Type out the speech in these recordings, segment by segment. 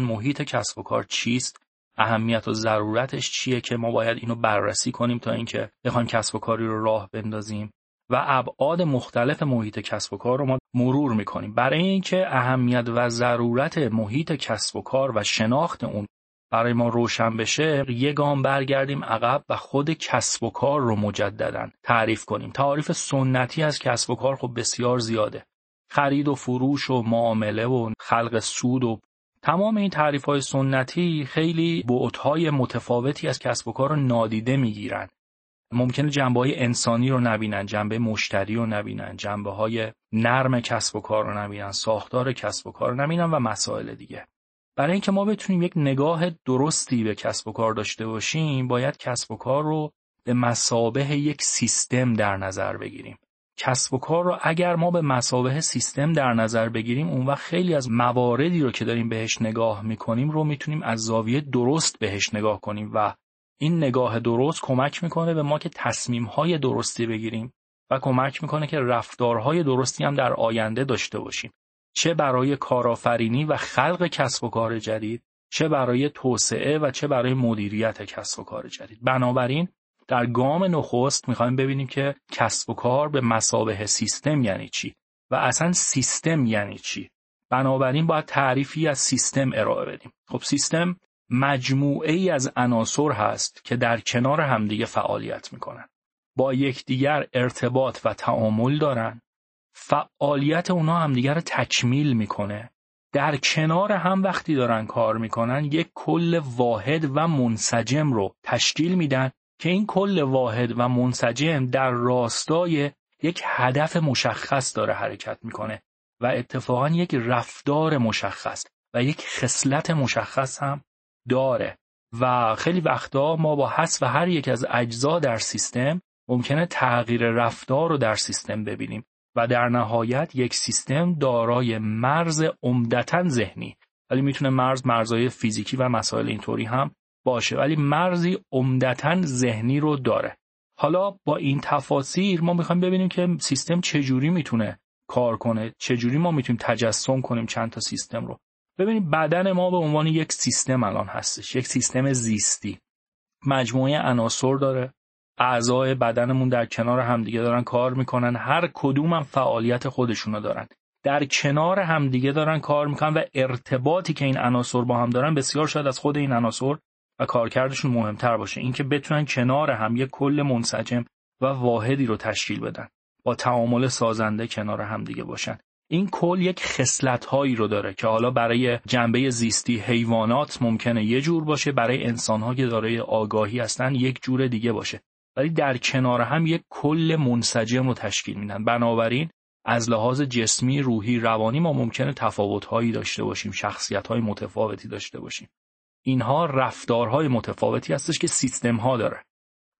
محیط کسب و کار چیست؟ اهمیت و ضرورتش چیه که ما باید اینو بررسی کنیم تا اینکه بخوایم کسب و کاری رو راه بندازیم؟ و ابعاد مختلف محیط کسب و کار رو ما مرور می‌کنیم. برای اینکه اهمیت و ضرورت محیط کسب و کار و شناخت اون برای ما روشن بشه یه گام برگردیم عقب و خود کسب و کار رو مجددا تعریف کنیم. تعریف سنتی از کسب و کار خب بسیار زیاده. خرید و فروش و معامله و خلق سود و تمام این تعریف های سنتی خیلی بعدهای متفاوتی از کسب و کار رو نادیده می‌گیرن. ممکنه جنبه های انسانی رو نبینن جنبه مشتری رو نبینن جنبه های نرم کسب و کار رو نبینن ساختار کسب و کار رو نبینن و مسائل دیگه. برای اینکه ما بتونیم یک نگاه درستی به کسب و کار داشته باشیم باید کسب و کار رو به مسابه یک سیستم در نظر بگیریم. کسب و کار رو اگر ما به مسابه سیستم در نظر بگیریم اون وقت خیلی از مواردی رو که داریم بهش نگاه می‌کنیم رو می‌تونیم از زاویه درست بهش نگاه کنیم و این نگاه درست کمک می‌کنه به ما که تصمیم های درستی بگیریم و کمک می‌کنه که رفتارهای درستی هم در آینده داشته باشیم. چه برای کارآفرینی و خلق کسب و کار جدید چه برای توسعه و چه برای مدیریت کسب و کار جدید. بنابراین در گام نخست می‌خوایم ببینیم که کسب و کار به مسابه سیستم یعنی چی و اصلا سیستم یعنی چی. بنابراین باید تعریفی از سیستم ارائه بدیم. خب سیستم مجموعه ای از عناصر هست که در کنار همدیگه فعالیت می‌کنن. با یکدیگر ارتباط و تعامل دارن. فعالیت اونا همدیگر رو تکمیل می‌کنه. در کنار هم وقتی دارن کار می‌کنن یک کل واحد و منسجم رو تشکیل میدن که این کل واحد و منسجم در راستای یک هدف مشخص داره حرکت می‌کنه و اتفاقا یک رفتار مشخص و یک خصلت مشخص هم داره. و خیلی وقتا ما با حذف هر یک از اجزا در سیستم ممکنه تغییر رفتار رو در سیستم ببینیم و در نهایت یک سیستم دارای مرز عمدتا ذهنی. ولی می‌تونه مرز مرزهای فیزیکی و مسائل اینطوری هم باشه ولی مرزی عمدتا ذهنی رو داره. حالا با این تفاصیل ما می‌خوایم ببینیم که سیستم چجوری می‌تونه کار کنه چجوری ما می‌تونیم تجسم کنیم چند تا سیستم رو. ببینید بدن ما به عنوان یک سیستم الان هستش یک سیستم زیستی. مجموعه عناصر داره اعضای بدنمون در کنار همدیگه دارن کار می‌کنن هر کدوم هم فعالیت خودشونو دارن. در کنار همدیگه دارن کار می‌کنن و ارتباطی که این عناصر با هم دارن بسیار شاید از خود این عناصر کارکردشون مهمتر باشه. اینکه بتونن کنار هم یک کل منسجم و واحدی رو تشکیل بدن. با تعامل سازنده کنار همدیگه باشن. این کل یک خصلت هایی رو داره که حالا برای جنبه زیستی حیوانات ممکنه یه جور باشه. برای انسان ها که دارای آگاهی هستن یک جور دیگه باشه. ولی در کنار هم یک کل منسجم رو تشکیل میدن. بنابراین از لحاظ جسمی روحی روانی ما ممکنه تفاوت هایی داشته باشیم شخصیت های متفاوتی داشته باشیم. اینها رفتارهای متفاوتی هستش که سیستم ها داره.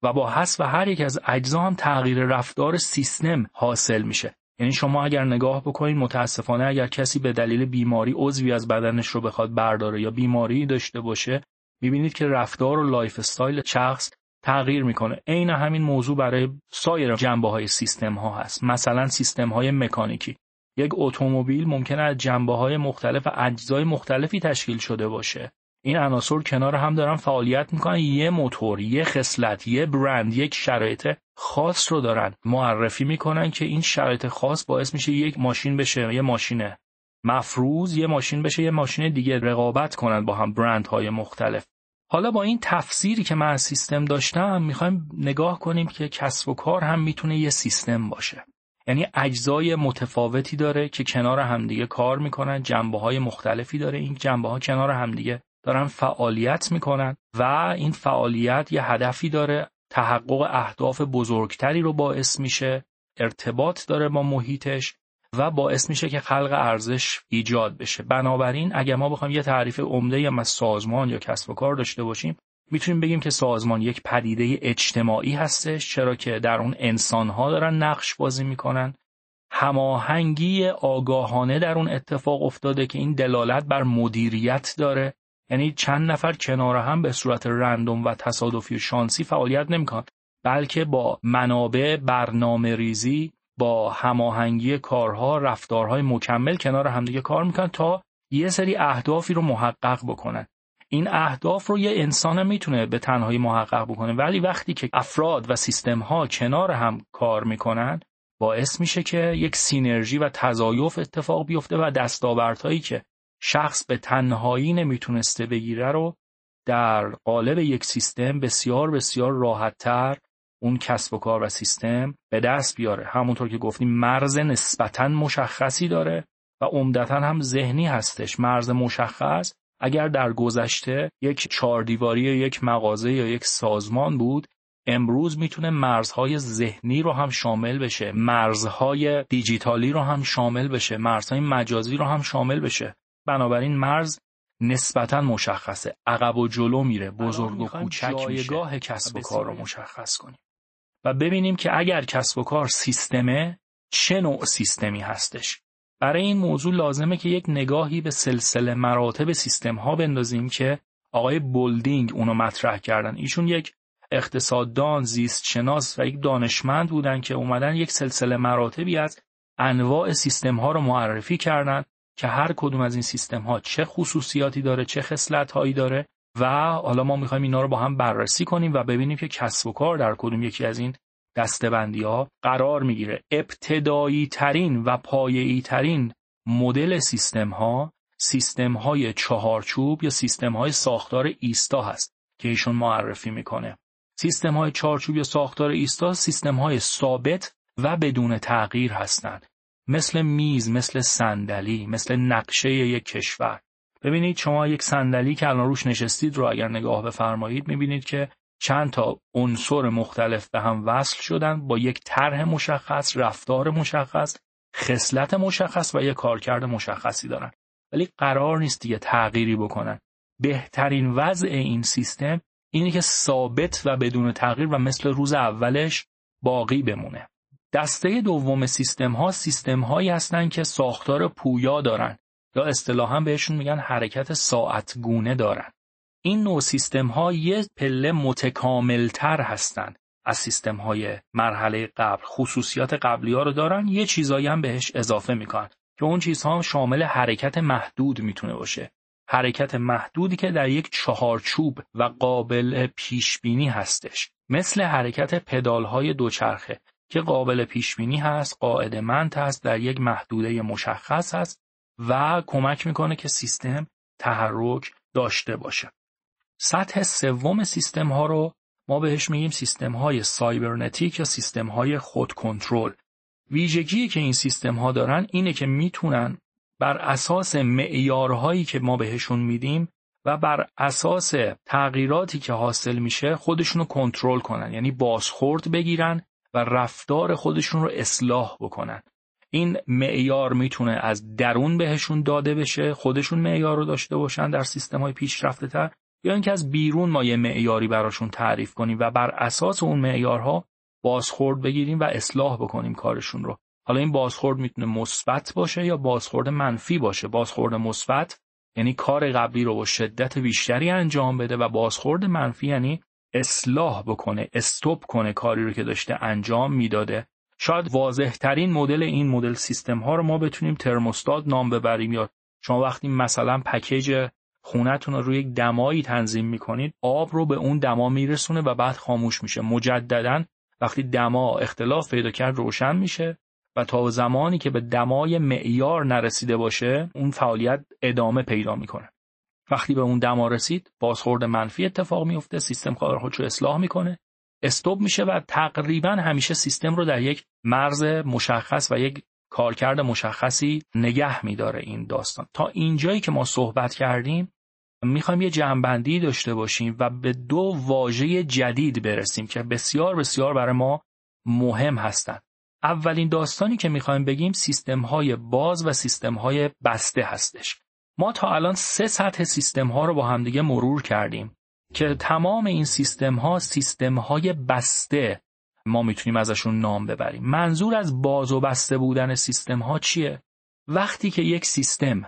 و با حذف هر یک از اجزا هم تغییر رفتار سیستم حاصل میشه. یعنی شما اگر نگاه بکنید متاسفانه اگر کسی به دلیل بیماری عضوی از بدنش رو بخواد برداره یا بیماری داشته باشه می‌بینید که رفتار و lifestyle شخص تغییر می‌کنه. عین همین موضوع برای سایر جنبه های سیستم ها هست. مثلا سیستم های مکانیکی. یک اتومبیل ممکنه از جنبه های مختلف و اجزای مختلفی تشکیل شده باشه. این عناصر کنار هم دارن فعالیت می‌کنن. یه موتور یه خصلت یه برند یک شرایط خاص رو دارن. معرفی می‌کنن که این شرایط خاص باعث میشه یک ماشین بشه یه ماشینه مفروض یه ماشین بشه یه ماشین دیگه رقابت کنن با هم برندهای مختلف. حالا با این تفسیری که من از سیستم داشتم می‌خوایم نگاه کنیم که کسب و کار هم می‌تونه یه سیستم باشه. یعنی اجزای متفاوتی داره که کنار همدیگه کار می‌کنن جنبه های مختلفی داره. این جنبه ها کنار همدیگه دارن فعالیت می‌کنن و این فعالیت یه هدفی داره. تحقق اهداف بزرگتری رو باعث میشه ارتباط داره با محیطش و باعث میشه که خلق ارزش ایجاد بشه. بنابراین اگر ما بخوایم یه تعریف عمده یا از سازمان یا کسب و کار داشته باشیم می‌تونیم بگیم که سازمان یک پدیده اجتماعی هستش چرا که در اون انسانها دارن نقش بازی می‌کنن. هماهنگی آگاهانه در اون اتفاق افتاده که این دلالت بر مدیریت داره. یعنی چند نفر کنار هم به صورت رندوم و تصادفی و شانسی فعالیت نمی‌کنن بلکه با منابع برنامه ریزی با هماهنگی کارها رفتارهای مکمل کنار همدیگه کار می‌کنن تا یه سری اهدافی رو محقق بکنن این اهداف رو یه انسان می‌تونه به تنهایی محقق بکنه. ولی وقتی که افراد و سیستم ها کنار هم کار می‌کنن باعث میشه که یک سینرژی و تضایف اتفاق بیفته و دستاوردهایی که شخص به تنهایی نمی‌تونسته بگیره رو در قالب یک سیستم بسیار بسیار راحتتر اون کسب و کار و سیستم به دست بیاره. همونطور که گفتیم مرز نسبتا مشخصی داره و عمدتا هم ذهنی هستش. مرز مشخص اگر در گذشته یک چهاردیواری یک مغازه یا یک سازمان بود امروز می‌تونه مرزهای ذهنی رو هم شامل بشه مرزهای دیجیتالی رو هم شامل بشه مرزهای مجازی رو هم شامل بشه. بنابراین مرز نسبتا مشخصه. عقب و جلو میره بزرگ و کوچک جایگاه کسب و کار رو مشخص کنیم و ببینیم که اگر کسب و کار سیستمه چه نوع سیستمی هستش؟ برای این موضوع لازمه که یک نگاهی به سلسله مراتب سیستم ها بندازیم که آقای بولدینگ اونو مطرح کردن. ایشون یک اقتصاددان زیست شناس و یک دانشمند بودن که اومدن یک سلسله مراتبی از انواع سیستم ها رو معرفی کردند که هر کدوم از این سیستم ها چه خصوصیاتی داره چه خصلت هایی داره و حالا ما می‌خوایم اینا رو با هم بررسی کنیم و ببینیم که کسب و کار در کدوم یکی از این دستبندی ها قرار می‌گیره. ابتدایی ترین و پایه‌ای ترین مدل سیستم ها سیستم های چهارچوب یا سیستم های ساختار ایستا هست که ایشون معرفی می‌کنه. سیستم های چهارچوب یا ساختار ایستا سیستم های ثابت و بدون تغییر هستند. مثل میز مثل صندلی مثل نقشه یک کشور. ببینید شما یک صندلی که الان روش نشستید رو اگر نگاه بفرمایید می‌بینید که چند تا عنصر مختلف به هم وصل شدن با یک طرح مشخص رفتار مشخص خصلت مشخص و یک کارکرد مشخصی دارن. ولی قرار نیست دیگه تغییری بکنن. بهترین وضع این سیستم اینه که ثابت و بدون تغییر و مثل روز اولش باقی بمونه. دسته دوم سیستم ها سیستم هایی هستن که ساختار پویا دارن یا اصطلاحا بهشون میگن حرکت ساعت گونه دارن. این نوع سیستم ها یه پله متکاملتر هستند از سیستم های مرحله قبل خصوصیات قبلی ها رو دارن یه چیزایی هم بهش اضافه می‌کنن که اون چیزها هم شامل حرکت محدود می‌تونه باشه. حرکت محدودی که در یک چهارچوب و قابل پیش بینی هستش. مثل حرکت پدال های دوچرخه. که قابل پیش بینی هست قاعدمند هست در یک محدوده مشخص هست و کمک می‌کنه که سیستم تحرک داشته باشه. سطح سوم سیستم ها رو ما بهش میگیم سیستم های سایبرنتیک یا سیستم های خود کنترل. ویژگی که این سیستم ها دارن اینه که می‌تونن بر اساس معیارهایی که ما بهشون میدیم و بر اساس تغییراتی که حاصل میشه خودشون رو کنترل کنن یعنی بازخورد بگیرن و رفتار خودشون رو اصلاح بکنن. این معیار می‌تونه از درون بهشون داده بشه خودشون معیار رو داشته باشن در سیستم های پیشرفته تر یا اینکه از بیرون ما یه معیاری براشون تعریف کنیم و بر اساس اون معیارها بازخورد بگیریم و اصلاح بکنیم کارشون رو. حالا این بازخورد می‌تونه مثبت باشه یا بازخورد منفی باشه؟ بازخورد مثبت یعنی کار قبلی رو با شدت بیشتری انجام بده و بازخورد منفی یعنی اصلاح بکنه استوب کنه کاری رو که داشته انجام می‌داده. شاید واضح ترین مدل این مدل سیستم ها رو ما بتونیم ترموستات نام ببریم یا شما وقتی مثلا پکیج خونتون رو روی یک دمایی تنظیم می‌کنید آب رو به اون دما میرسونه و بعد خاموش میشه. مجددا وقتی دما اختلاف پیدا کرد روشن میشه و تا زمانی که به دمای معیار نرسیده باشه اون فعالیت ادامه پیدا می‌کنه. وقتی به اون دما رسید بازخورد منفی اتفاق میفته سیستم خودش رو اصلاح می‌کنه. استوب میشه و تقریبا همیشه سیستم رو در یک مرز مشخص و یک کارکرد مشخصی نگه میداره این داستان. تا اینجایی که ما صحبت کردیم می‌خوایم یه جمعبندی داشته باشیم و به دو واژه جدید برسیم که بسیار بسیار برای ما مهم هستند اولین داستانی که می‌خوایم بگیم سیستم های باز و سیستم های بسته هستش. ما تا الان سه سطح سیستم ها رو با همدیگه مرور کردیم که تمام این سیستم ها سیستم های بسته. ما می‌تونیم ازشون نام ببریم. منظور از باز و بسته بودن سیستم ها چیه؟ وقتی که یک سیستم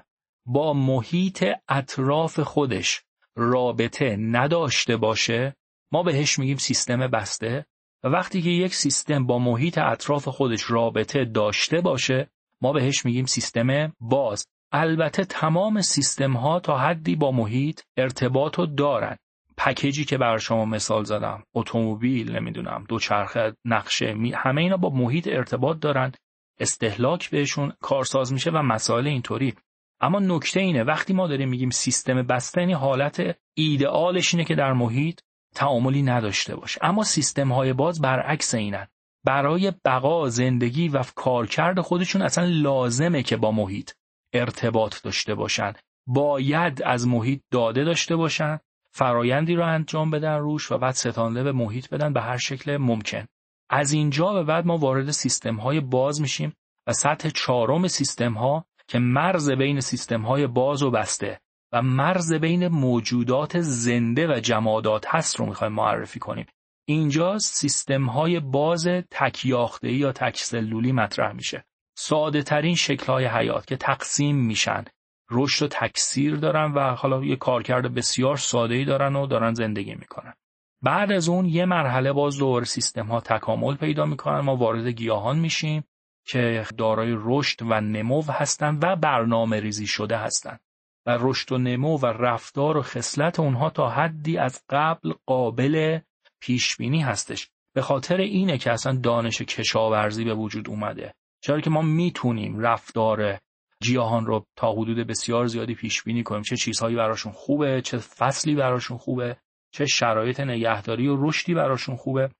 با محیط اطراف خودش رابطه نداشته باشه ما بهش میگیم سیستم بسته. و وقتی که یک سیستم با محیط اطراف خودش رابطه داشته باشه ما بهش میگیم سیستم باز. البته تمام سیستم ها تا حدی با محیط ارتباط رو دارن. پکیجی که بر شما مثال زدم اتومبیل نمی‌دونم دوچرخه نقشه همه اینا با محیط ارتباط دارن. استهلاک بهشون کارساز میشه و مسائل اینطوری. اما نکته اینه وقتی ما داریم میگیم سیستم بسته یعنی حالت ایدئالش اینه که در محیط تعاملی نداشته باشه. اما سیستم های باز برعکس اینن. برای بقا زندگی و کارکرد خودشون اصلا لازمه که با محیط ارتباط داشته باشن. باید از محیط داده داشته باشن فرایندی رو انجام بدن روش و بعد ستانده به محیط بدن به هر شکل ممکن. از اینجا به بعد ما وارد سیستم های باز میشیم و سطح چهارم سیستم ها که مرز بین سیستم های باز و بسته و مرز بین موجودات زنده و جمادات هست رو می‌خوایم معرفی کنیم. اینجا سیستم های باز تکیاخته یا تکسلولی مطرح میشه. ساده ترین شکل های حیات که تقسیم میشن. رشد و تکثیر دارن و حالا یه کارکرد بسیار ساده ای دارن و دارن زندگی می‌کنن. بعد از اون یه مرحله باز دور سیستم ها تکامل پیدا می‌کنن. ما وارد گیاهان میشیم که دارای رشد و نمو هستند و برنامه ریزی شده هستند و رشد و نمو و رفتار و خصلت اونها تا حدی از قبل قابل پیش بینی هستش. به خاطر اینه که اصلا دانش کشاورزی به وجود اومده. چرا که ما می‌تونیم رفتار گیاهان رو تا حدود بسیار زیادی پیش بینی کنیم؟ چه چیزهایی براشون خوبه؟ چه فصلی براشون خوبه؟ چه شرایط نگهداری و رشدی براشون خوبه؟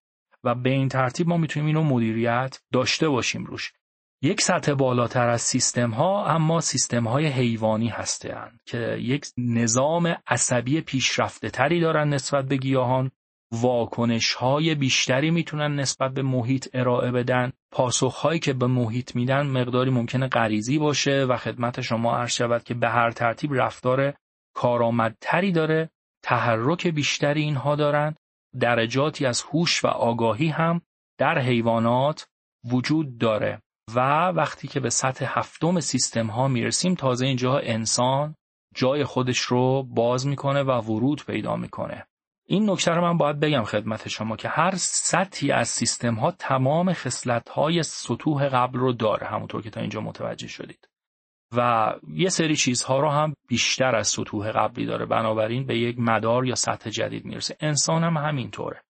و به این ترتیب ما می‌تونیم اینو مدیریت داشته باشیم روش. یک سطح بالاتر از سیستم ها اما سیستم های حیوانی هستند که یک نظام عصبی پیشرفته تری دارن نسبت به گیاهان واکنش های بیشتری می‌تونن نسبت به محیط ارائه بدن. پاسخ هایی که به محیط میدن مقداری ممکنه غریزی باشه و خدمت شما عرض شود که به هر ترتیب رفتار کارآمدتری داره تحرک بیشتری اینها دارن درجاتی از هوش و آگاهی هم در حیوانات وجود داره. و وقتی که به سطح هفتم سیستم ها می‌رسیم تازه اینجا انسان جای خودش رو باز می‌کنه و ورود پیدا می‌کنه. این نکته رو من باید بگم خدمت شما که هر سطحی از سیستم ها تمام خصلت های سطوح قبل رو داره همونطور که تا اینجا متوجه شدید. و یه سری چیزها رو هم بیشتر از سطوح قبلی داره. بنابراین به یک مدار یا سطح جدید می‌رسه. انسان هم همینطوره.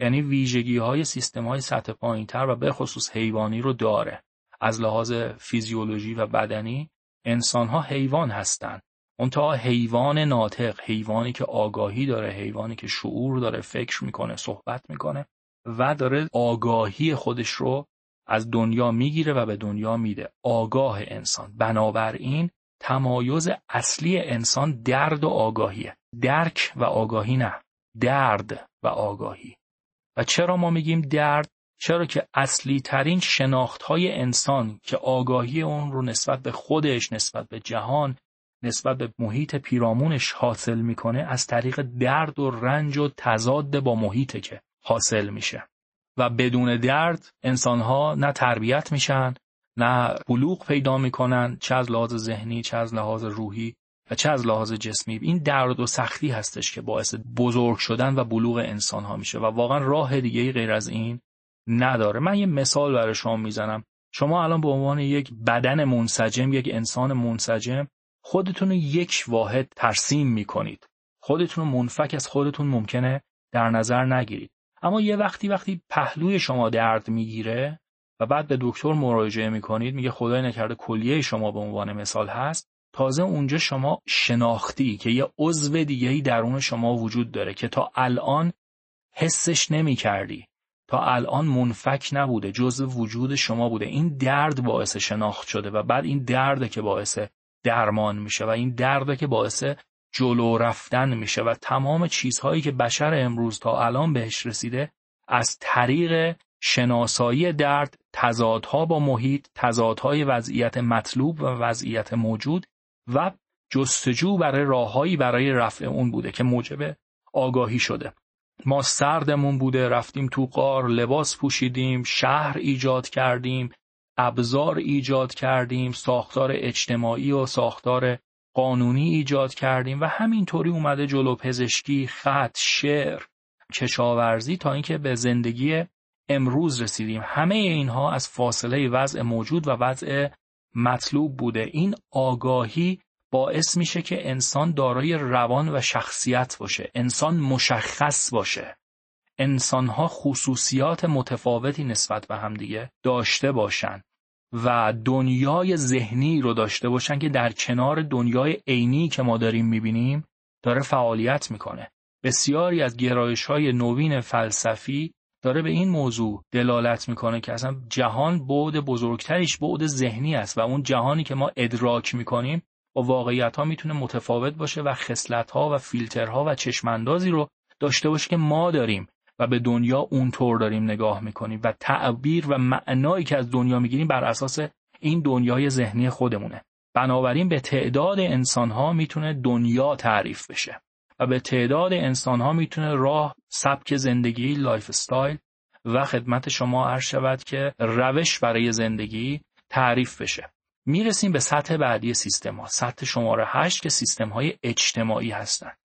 یعنی ویژگی های سیستم های سطح پایین تر و به خصوص حیوانی رو داره. از لحاظ فیزیولوژی و بدنی انسان ها حیوان هستند تا حیوان ناطق حیوانی که آگاهی داره حیوانی که شعور داره فکر می‌کنه صحبت می‌کنه و داره آگاهی خودش رو از دنیا می‌گیره و به دنیا میده. آگاه انسان. بنابراین تمایز اصلی انسان درد و آگاهیه. درک و آگاهی نه. درد و آگاهی. و چرا ما میگیم درد؟ چرا که اصلی ترین شناخت های انسان که آگاهی اون رو نسبت به خودش نسبت به جهان نسبت به محیط پیرامونش حاصل می‌کنه از طریق درد و رنج و تضاد با محیطه که حاصل میشه. و بدون درد انسانها نه تربیت میشن نه بلوغ پیدا می‌کنن چه از لحاظ ذهنی چه از لحاظ روحی و چه از لحاظ جسمی. این درد و سختی هستش که باعث بزرگ شدن و بلوغ انسان ها میشه و واقعا راه دیگه غیر از این نداره. من یه مثال برای شما می‌زنم. شما الان به عنوان یک بدن منسجم یک انسان منسجم خودتون یک واحد ترسیم می‌کنید. خودتون رو منفک از خودتون ممکنه در نظر نگیرید. اما یه وقتی وقتی پهلوی شما درد می‌گیره و بعد به دکتر مراجعه می‌کنید میگه خدای نکرده کلیه شما به عنوان مثال هست تازه اونجا شما شناختی که یه عضو دیگه ای درون شما وجود داره که تا الان حسش نمی کردی. تا الان منفک نبوده جزء وجود شما بوده. این درد باعث شناخت شده و بعد این درد که باعث درمان میشه و این درده که باعث جلو رفتن میشه و تمام چیزهایی که بشر امروز تا الان بهش رسیده از طریق شناسایی درد تضادها با محیط تضادهای وضعیت مطلوب و وضعیت موجود و جستجو برای راههایی برای رفع اون بوده که موجب آگاهی شده. ما سردمون بوده رفتیم تو قار لباس پوشیدیم شهر ایجاد کردیم ابزار ایجاد کردیم ساختار اجتماعی و ساختار قانونی ایجاد کردیم و همینطوری اومده جلو پزشکی خط شعر کشاورزی تا اینکه به زندگی امروز رسیدیم. همه اینها از فاصله وضع موجود و وضع مطلوب بوده. این آگاهی باعث میشه که انسان دارای روان و شخصیت باشه انسان مشخص باشه. انسانها خصوصیات متفاوتی نسبت به همدیگه داشته باشن. و دنیای ذهنی رو داشته باشن که در کنار دنیای عینی که ما داریم می‌بینیم داره فعالیت می‌کنه. بسیاری از گرایش های نوین فلسفی داره به این موضوع دلالت می‌کنه که اصلا جهان بعد بزرگتریش بعد ذهنی است و اون جهانی که ما ادراک می‌کنیم با واقعیت ها می‌تونه متفاوت باشه و خصلت ها و فیلترها و چشماندازی رو داشته باشه که ما داریم. و به دنیا اونطور داریم نگاه می‌کنیم و تعبیر و معنایی که از دنیا می‌گیریم بر اساس این دنیای ذهنی خودمونه. بنابراین به تعداد انسان ها می‌تونه دنیا تعریف بشه و به تعداد انسان ها می‌تونه راه سبک زندگی lifestyle و خدمت شما عرض شود که روش برای زندگی تعریف بشه. می‌رسیم به سطح بعدی سیستم ها سطح شماره 8 که سیستم های اجتماعی هستند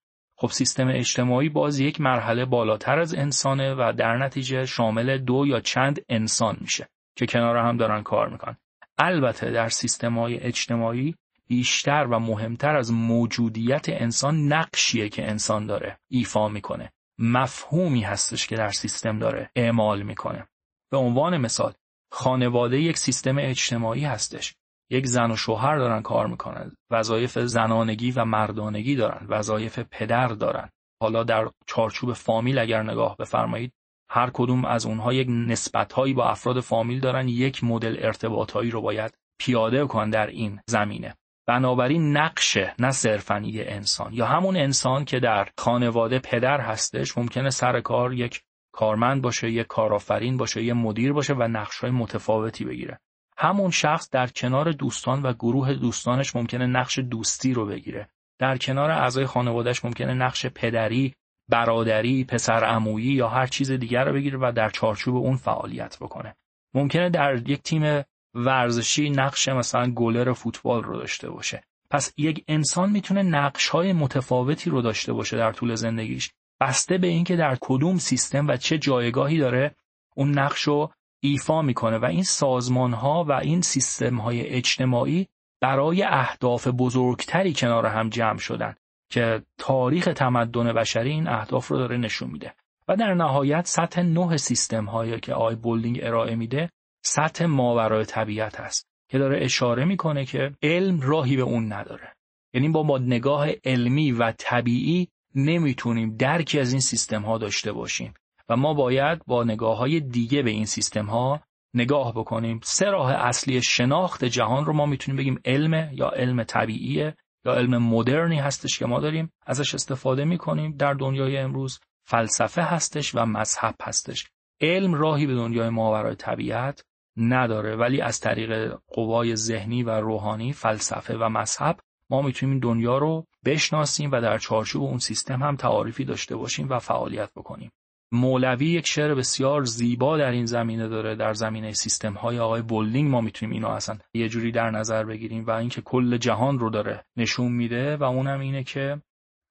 خب سیستم اجتماعی باز یک مرحله بالاتر از انسانه و در نتیجه شامل دو یا چند انسان میشه که کنار هم دارن کار می‌کنن. البته در سیستم های اجتماعی بیشتر و مهمتر از موجودیت انسان نقشیه که انسان داره ایفا می‌کنه. مفهومی هستش که در سیستم داره اعمال می‌کنه. به عنوان مثال خانواده یک سیستم اجتماعی هستش. یک زن و شوهر دارن کار می‌کنن. وظایف زنانگی و مردانگی دارن. وظایف پدر دارن. حالا در چارچوب فامیل اگر نگاه بفرمایید هر کدوم از اونها یک نسبتهایی با افراد فامیل دارن. یک مدل ارتباطهایی رو باید پیاده کن در این زمینه. بنابراین نقشه نه صرفا انسان. یا همون انسان که در خانواده پدر هستش ممکنه سر کار یک کارمند باشه یک کارآفرین باشه یه مدیر باشه و نقشهای متفاوتی بگیره. همون شخص در کنار دوستان و گروه دوستانش ممکنه نقش دوستی رو بگیره. در کنار اعضای خانوادهش ممکنه نقش پدری برادری پسر عمویی یا هر چیز دیگر رو بگیره و در چارچوب اون فعالیت بکنه. ممکنه در یک تیم ورزشی نقش مثلا گلر فوتبال رو داشته باشه. پس یک انسان می‌تونه نقش های متفاوتی رو داشته باشه در طول زندگیش. بسته به اینکه در کدوم سیستم و چه جایگاهی داره اون نقش رو ایفا می‌کنه و این سازمان ها و این سیستم های اجتماعی برای اهداف بزرگتری کنار هم جمع شدن که تاریخ تمدن بشری این اهداف رو داره نشون میده. و در نهایت سطح نه سیستم هایی که آقای بولدینگ ارائه میده سطح ماورای طبیعت هست که داره اشاره می‌کنه که علم راهی به اون نداره. یعنی با با نگاه علمی و طبیعی نمی‌تونیم درکی از این سیستم ها داشته باشیم. و ما باید با نگاه های دیگه به این سیستم ها نگاه بکنیم. سه راه اصلی شناخت جهان رو ما می‌تونیم بگیم علم یا علم طبیعیه یا علم مدرنی هستش که ما داریم. ازش استفاده می‌کنیم. در دنیای امروز فلسفه هستش و مذهب هستش. علم راهی به دنیای ماورای طبیعت نداره ولی از طریق قوای ذهنی و روحانی فلسفه و مذهب ما می‌تونیم دنیا رو بشناسیم و در چارچوب اون سیستم هم تعاریفی داشته باشیم و فعالیت بکنیم. مولوی یک شعر بسیار زیبا در این زمینه داره در زمینه سیستم های آقای بولینگ ما می‌تونیم اینو اصلا یه جوری در نظر بگیریم و اینکه کل جهان رو داره نشون میده و اونم اینه که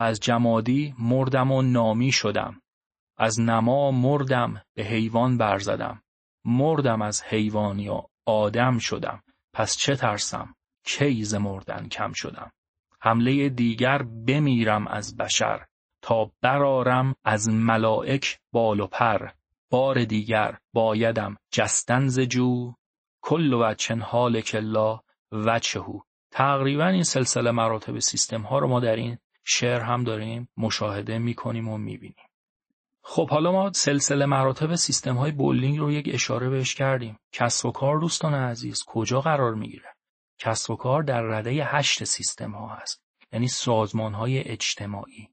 از جمادی مردم و نامی شدم. از نما مردم به حیوان برزدم. مردم از حیوانی و آدم شدم. پس چه ترسم؟ کیز مردن کم شدم؟ حمله دیگر بمیرم از بشر. تا برارم از ملائک بال و پر. بار دیگر بایدم جستن ز جو. کل وچن حال کلا وچهو تقریبا این سلسله مراتب سیستم ها رو ما در این شعر هم داریم مشاهده می‌کنیم و می‌بینیم. خب حالا ما سلسله مراتب سیستم های بولینگ رو یک اشاره بهش کردیم. کسب و کار دوستان عزیز کجا قرار می‌گیره؟ کسب و کار در رده هشت سیستم ها هست یعنی سازمان های اجتماعی.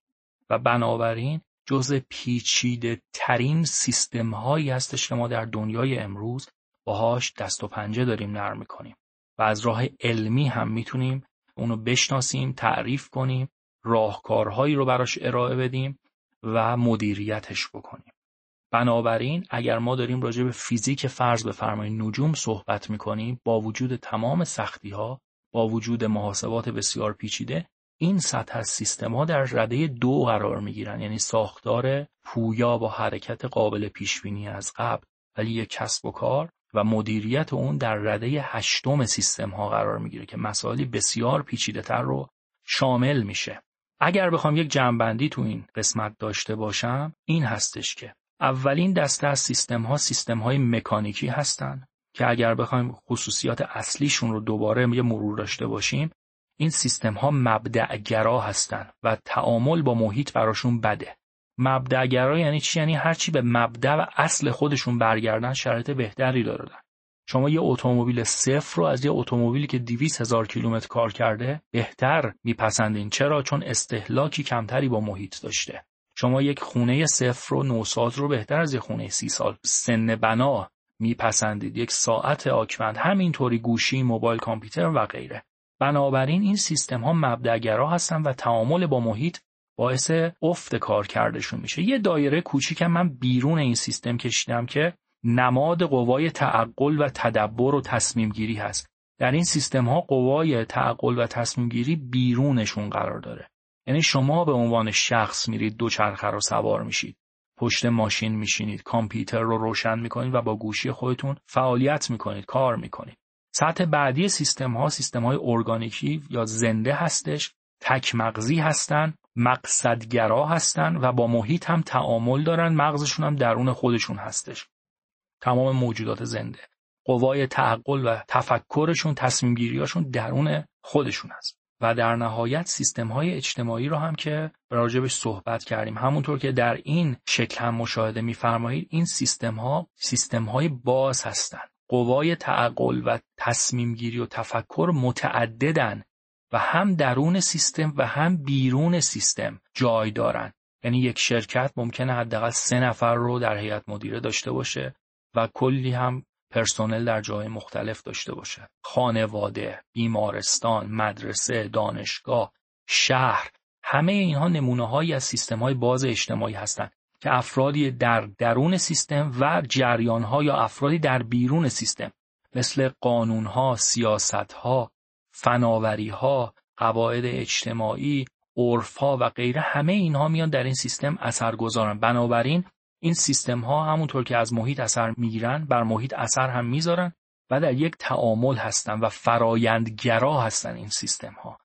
و بنابراین جز پیچیده ترین سیستم هایی هستش که ما در دنیای امروز باهاش دست و پنجه داریم نرم می‌کنیم. و از راه علمی هم می‌تونیم اونو بشناسیم تعریف کنیم راهکارهایی رو براش ارائه بدیم و مدیریتش بکنیم. بنابراین اگر ما داریم راجع به فیزیک فرض بفرمایید نجوم صحبت می‌کنیم با وجود تمام سختی ها با وجود محاسبات بسیار پیچیده این سطح از سیستم ها در رده دو قرار می گیرن یعنی ساختار پویا با حرکت قابل پیش بینی از قبل ولی یک کسب و کار و مدیریت اون در رده هشتم سیستم ها قرار می‌گیره که مسائلی بسیار پیچیده تر رو شامل میشه. اگر بخوام یک جمعبندی تو این قسمت داشته باشم این هستش که اولین دسته از سیستم ها سیستم های مکانیکی هستند که اگر بخوایم خصوصیات اصلیشون رو دوباره یه مرور داشته باشیم این سیستم ها مبدعگرا هستند و تعامل با محیط براشون بده. مبدعگرا یعنی چی؟ یعنی هرچی به مبدع و اصل خودشون برگردن شرایط بهتری دارن. شما یه اتومبیل صفر رو از یه اتومبیلی که 200 هزار کیلومتر کار کرده بهتر میپسندین. چرا؟ چون استهلاکی کمتری با محیط داشته. شما یک خونه صفر رو نوساز رو بهتر از یه خونه سی سال. سن بنا میپسندید. یک ساعت آکمند همینطوری گوشی موبایل کامپیوتر و غیره. بنابراین این سیستم ها مبدعگرا هستن و تعامل با محیط باعث افت کار کردشون میشه. یه دایره کوچیکم من بیرون این سیستم کشیدم که نماد قوای تعقل و تدبر و تصمیم گیری هست. در این سیستم ها قوای تعقل و تصمیم گیری بیرونشون قرار داره. یعنی شما به عنوان شخص میرید دو چرخه رو سوار میشید. پشت ماشین میشینید کامپیوتر رو روشن می‌کنید و با گوشی خودتون فعالیت می‌کنید کار می‌کنید. سطح بعدی سیستم ها سیستم های ارگانیکی یا زنده هستش تک مغزی هستن مقصدگرا هستن و با محیط هم تعامل دارن مغزشون هم درون خودشون هستش. تمام موجودات زنده. قوای تعقل و تفکرشون تصمیم گیریاشون درون خودشون هست. و در نهایت سیستم های اجتماعی رو هم که راجبش صحبت کردیم همونطور که در این شکل هم مشاهده میفرمایید این سیستم ها سیستم های باز هستند قوای تعقل و تصمیم گیری و تفکر متعددن و هم درون سیستم و هم بیرون سیستم جای دارن. یعنی یک شرکت ممکنه حداقل سه نفر رو در هیئت مدیره داشته باشه و کلی هم پرسنل در جای مختلف داشته باشه. خانواده بیمارستان مدرسه دانشگاه شهر همه اینها نمونه هایی از سیستم های باز اجتماعی هستند که افرادی در درون سیستم و جریان ها یا افرادی در بیرون سیستم مثل قانون ها سیاست ها فناوری ها قواعد اجتماعی عرف ها و غیره همه اینها میان در این سیستم اثر گذارن. بنابراین این سیستم ها همونطور که از محیط اثر می‌گیرن بر محیط اثر هم می‌ذارن و در یک تعامل هستن و فرایندگرا هستن این سیستم ها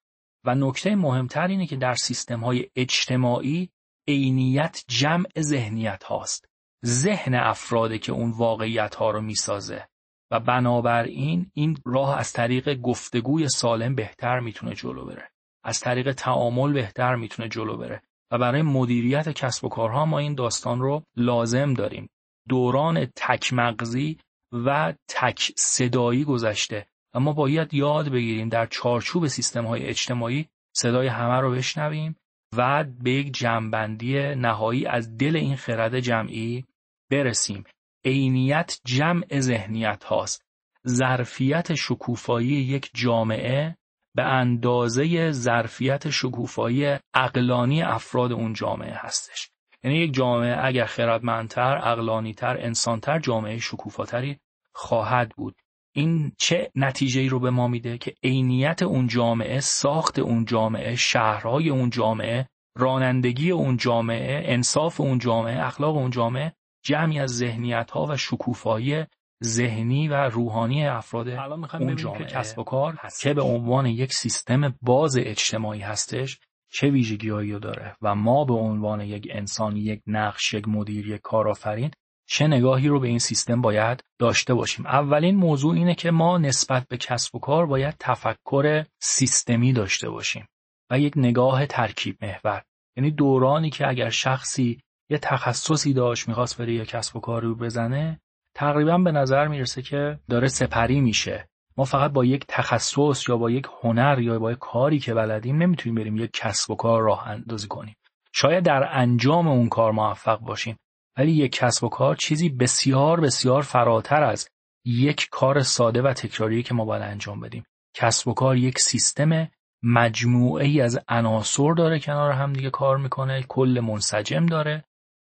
و نکته مهمتر اینه که در سیستم های اجتماعی عینیت جمع ذهنیت هاست. ذهن افراده که اون واقعیت ها رو می‌سازه. و بنابراین این راه از طریق گفتگوی سالم بهتر می‌تونه جلو بره. از طریق تعامل بهتر می‌تونه جلو بره. و برای مدیریت کسب و کارها ما این داستان رو لازم داریم. دوران تک مغزی و تک صدایی گذشته. و باید یاد بگیریم در چارچوب سیستم های اجتماعی صدای همه رو بشنویم و به یک جمعبندی نهایی از دل این خرد جمعی برسیم. عینیت جمع ذهنیت هاست. ظرفیت شکوفایی یک جامعه به اندازه ظرفیت شکوفایی اقلانی افراد اون جامعه هستش. یعنی یک جامعه اگر خردمندتر اقلانیتر انسانتر جامعه شکوفاتری خواهد بود. این چه نتیجه ای رو به ما میده که عینیت اون جامعه ساخت اون جامعه شهرهای اون جامعه رانندگی اون جامعه انصاف اون جامعه اخلاق اون جامعه جمعی از ذهنیت ها و شکوفایی ذهنی و روحانی افراد اون جامعه. کسب و کار که به عنوان یک سیستم باز اجتماعی هستش چه ویژگیهایی رو داره و ما به عنوان یک انسان یک نقش یک مدیر یک کارآفرین چه نگاهی رو به این سیستم باید داشته باشیم. اولین موضوع اینه که ما نسبت به کسب و کار باید تفکر سیستمی داشته باشیم و یک نگاه ترکیب محور. یعنی دورانی که اگر شخصی یه تخصصی داشت می‌خواست بره یه کسب و کاری رو بزنه تقریبا به نظر می‌رسه که داره سپری میشه. ما فقط با یک تخصص یا با یک هنر یا با یک کاری که بلدیم نمی‌تونیم بریم یک کسب و کار راه اندازی کنیم. شاید در انجام اون کار موفق باشیم. ولی یک کسب و کار چیزی بسیار بسیار فراتر از یک کار ساده و تکراری که ما باید انجام بدیم. کسب و کار یک سیستم مجموعه ای از عناصر داره کنار هم دیگه کار می‌کنه کل منسجم داره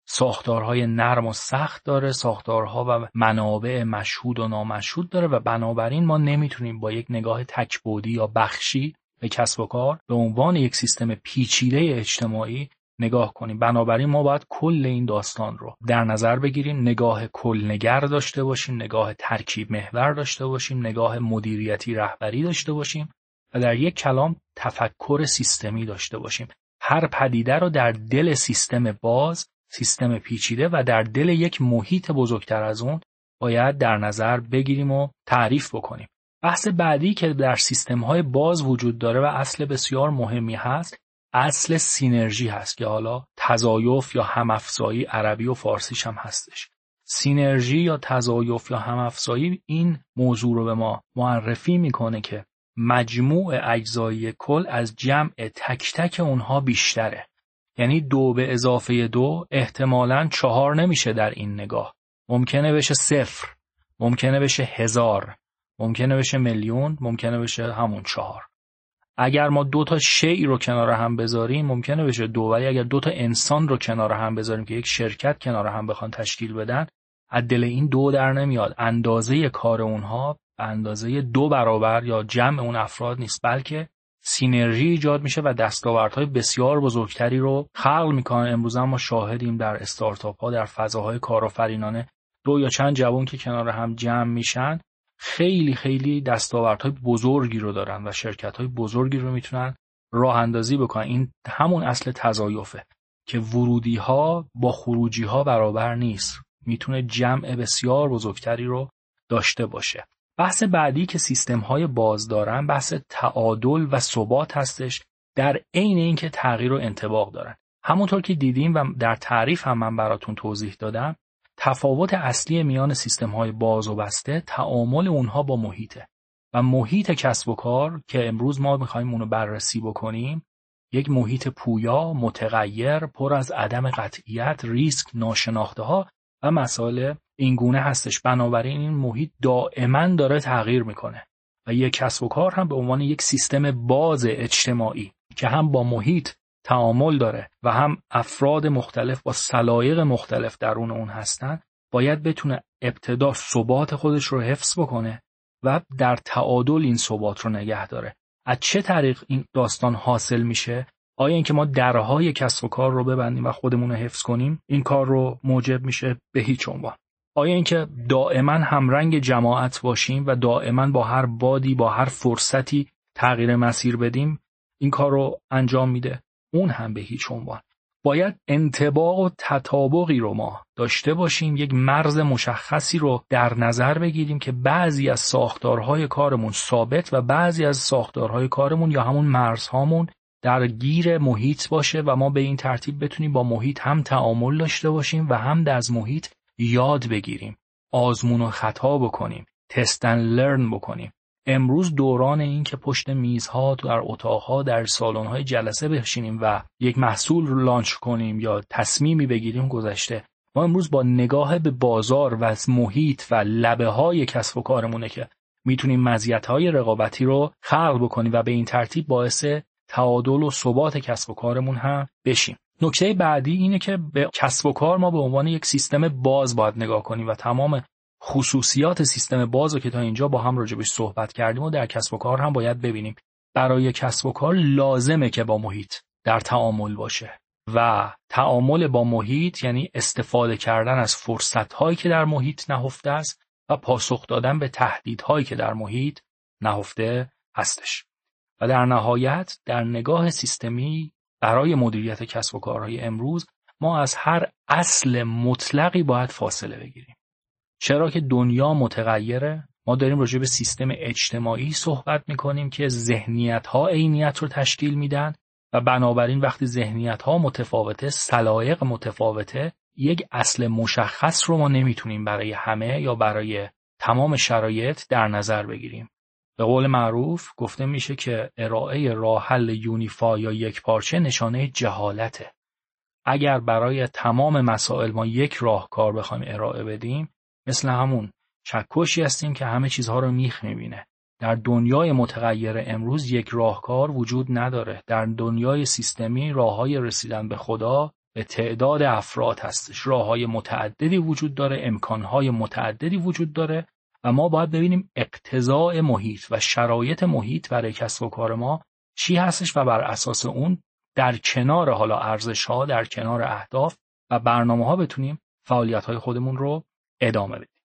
ساختارهای نرم و سخت داره ساختارها و منابع مشهود و نامشهود داره و بنابراین ما نمی‌تونیم با یک نگاه تکبودی یا بخشی به کسب و کار به عنوان یک سیستم پیچیده اجتماعی نگاه کنیم. بنابراین ما باید کل این داستان رو در نظر بگیریم. نگاه کلنگر داشته باشیم نگاه ترکیب محور داشته باشیم نگاه مدیریتی رهبری داشته باشیم و در یک کلام تفکر سیستمی داشته باشیم. هر پدیده رو در دل سیستم باز سیستم پیچیده و در دل یک محیط بزرگتر از اون باید در نظر بگیریم و تعریف بکنیم. بحث بعدی که در سیستم های باز وجود داره و اصل بسیار مهمی هست اصل سینرژی هست که حالا تزایف یا همافزایی عربی و فارسیش هم هستش. سینرژی یا تزایف یا همافزایی این موضوع رو به ما معرفی می‌کنه که مجموع اجزایی کل از جمع تک تک اونها بیشتره. یعنی دو به اضافه دو احتمالا چهار نمیشه در این نگاه. ممکنه بشه صفر ممکنه بشه هزار ممکنه بشه میلیون ممکنه بشه همون چهار. اگر ما دو تا شیء رو کنار هم بذاریم ممکنه بشه دو. ولی اگر دو تا انسان رو کنار هم بذاریم که یک شرکت کنار هم بخوان تشکیل بدن از این دو در نمیاد. اندازه کار اونها اندازه دو برابر یا جمع اون افراد نیست بلکه سینرژی ایجاد میشه و دستاوردهای بسیار بزرگتری رو خلق می‌کنه. امروز ما شاهدیم در استارتاپ ها در فضاهای کارآفرینانه دو یا چند جوان که کنار هم جمع میشن. خیلی خیلی دستاوردهای بزرگی رو دارن و شرکت های بزرگی رو می‌تونن راه اندازی بکنن. این همون اصل تضایفه که ورودی ها با خروجی ها برابر نیست. می‌تونه جمع بسیار بزرگتری رو داشته باشه. بحث بعدی که سیستم های باز دارن بحث تعادل و ثبات هستش در عین اینکه تغییر و انتباق دارن. همونطور که دیدیم و در تعریف هم من براتون توضیح دادم تفاوت اصلی میان سیستم های باز و بسته تعامل اونها با محیطه. و محیط کسب و کار که امروز ما می‌خوایم اونو بررسی بکنیم یک محیط پویا، متغیر، پر از عدم قطعیت، ریسک، ناشناخته ها و مسائل اینگونه هستش. بنابراین این محیط دائما داره تغییر می‌کنه و یک کسب و کار هم به عنوان یک سیستم باز اجتماعی که هم با محیط تعامل داره و هم افراد مختلف با سلایق مختلف درون اون هستن باید بتونه ابتدا ثبات خودش رو حفظ بکنه و در تعادل این ثبات رو نگه داره. از چه طریق این داستان حاصل میشه؟ آیا اینکه ما درهای کسب و کار رو ببندیم و خودمون رو حفظ کنیم این کار رو موجب میشه؟ به هیچ عنوان. آیا اینکه دائما همرنگ جماعت باشیم و دائما با هر بادی با هر فرصتی تغییر مسیر بدیم این کار رو انجام میده؟ اون هم به هیچ عنوان. باید انتباق و تطابقی رو ما داشته باشیم یک مرز مشخصی رو در نظر بگیریم که بعضی از ساختارهای کارمون ثابت و بعضی از ساختارهای کارمون یا همون مرزهامون در گیر محیط باشه و ما به این ترتیب بتونیم با محیط هم تعامل داشته باشیم و هم از محیط یاد بگیریم آزمون و خطا بکنیم تستن لرن بکنیم. امروز دوران این که پشت میزها در اتاقها در سالن‌های جلسه بشینیم و یک محصول رو لانچ کنیم یا تصمیمی بگیریم گذشته. ما امروز با نگاه به بازار و محیط و لبه های کسب و کارمونه که می‌تونیم مزیت های رقابتی رو خلق بکنیم و به این ترتیب باعث تعادل و ثبات کسب و کارمون هم بشیم. نکته بعدی اینه که به کسب و کار ما به عنوان یک سیستم باز باید نگاه کنیم و تمام خصوصیات سیستم باز رو که تا اینجا با هم راجبش صحبت کردیم و در کسب و کار هم باید ببینیم. برای کسب و کار لازمه که با محیط در تعامل باشه و تعامل با محیط یعنی استفاده کردن از فرصتهایی که در محیط نهفته است و پاسخ دادن به تهدیدهایی که در محیط نهفته هستش. و در نهایت در نگاه سیستمی برای مدیریت کسب و کارهای امروز ما از هر اصل مطلقی باید فاصله بگیریم. چرا که دنیا متغیره؟ ما داریم راجع به سیستم اجتماعی صحبت می‌کنیم که ذهنیت ها عینیت رو تشکیل میدن و بنابراین وقتی ذهنیت ها متفاوته سلایق متفاوته یک اصل مشخص رو ما نمی‌تونیم برای همه یا برای تمام شرایط در نظر بگیریم. به قول معروف گفته میشه که ارائه راه حل یونیفا یا یک پارچه نشانه جهالته. اگر برای تمام مسائل ما یک راهکار بخوایم ارائه بدیم مثل همون چکشی هستیم که همه چیزها رو میخ می‌بینه. در دنیای متغیر امروز یک راهکار وجود نداره. در دنیای سیستمی راه های رسیدن به خدا به تعداد افراد هستش. راه های متعددی وجود داره امکانهای متعددی وجود داره و ما باید ببینیم اقتضاع محیط و شرایط محیط برای کسب و کار ما چی هستش و بر اساس اون در کنار حالا ارزش ها در کنار اهداف و برنامه ها بتونیم فعالیت های خودمون رو ادامه بدیم.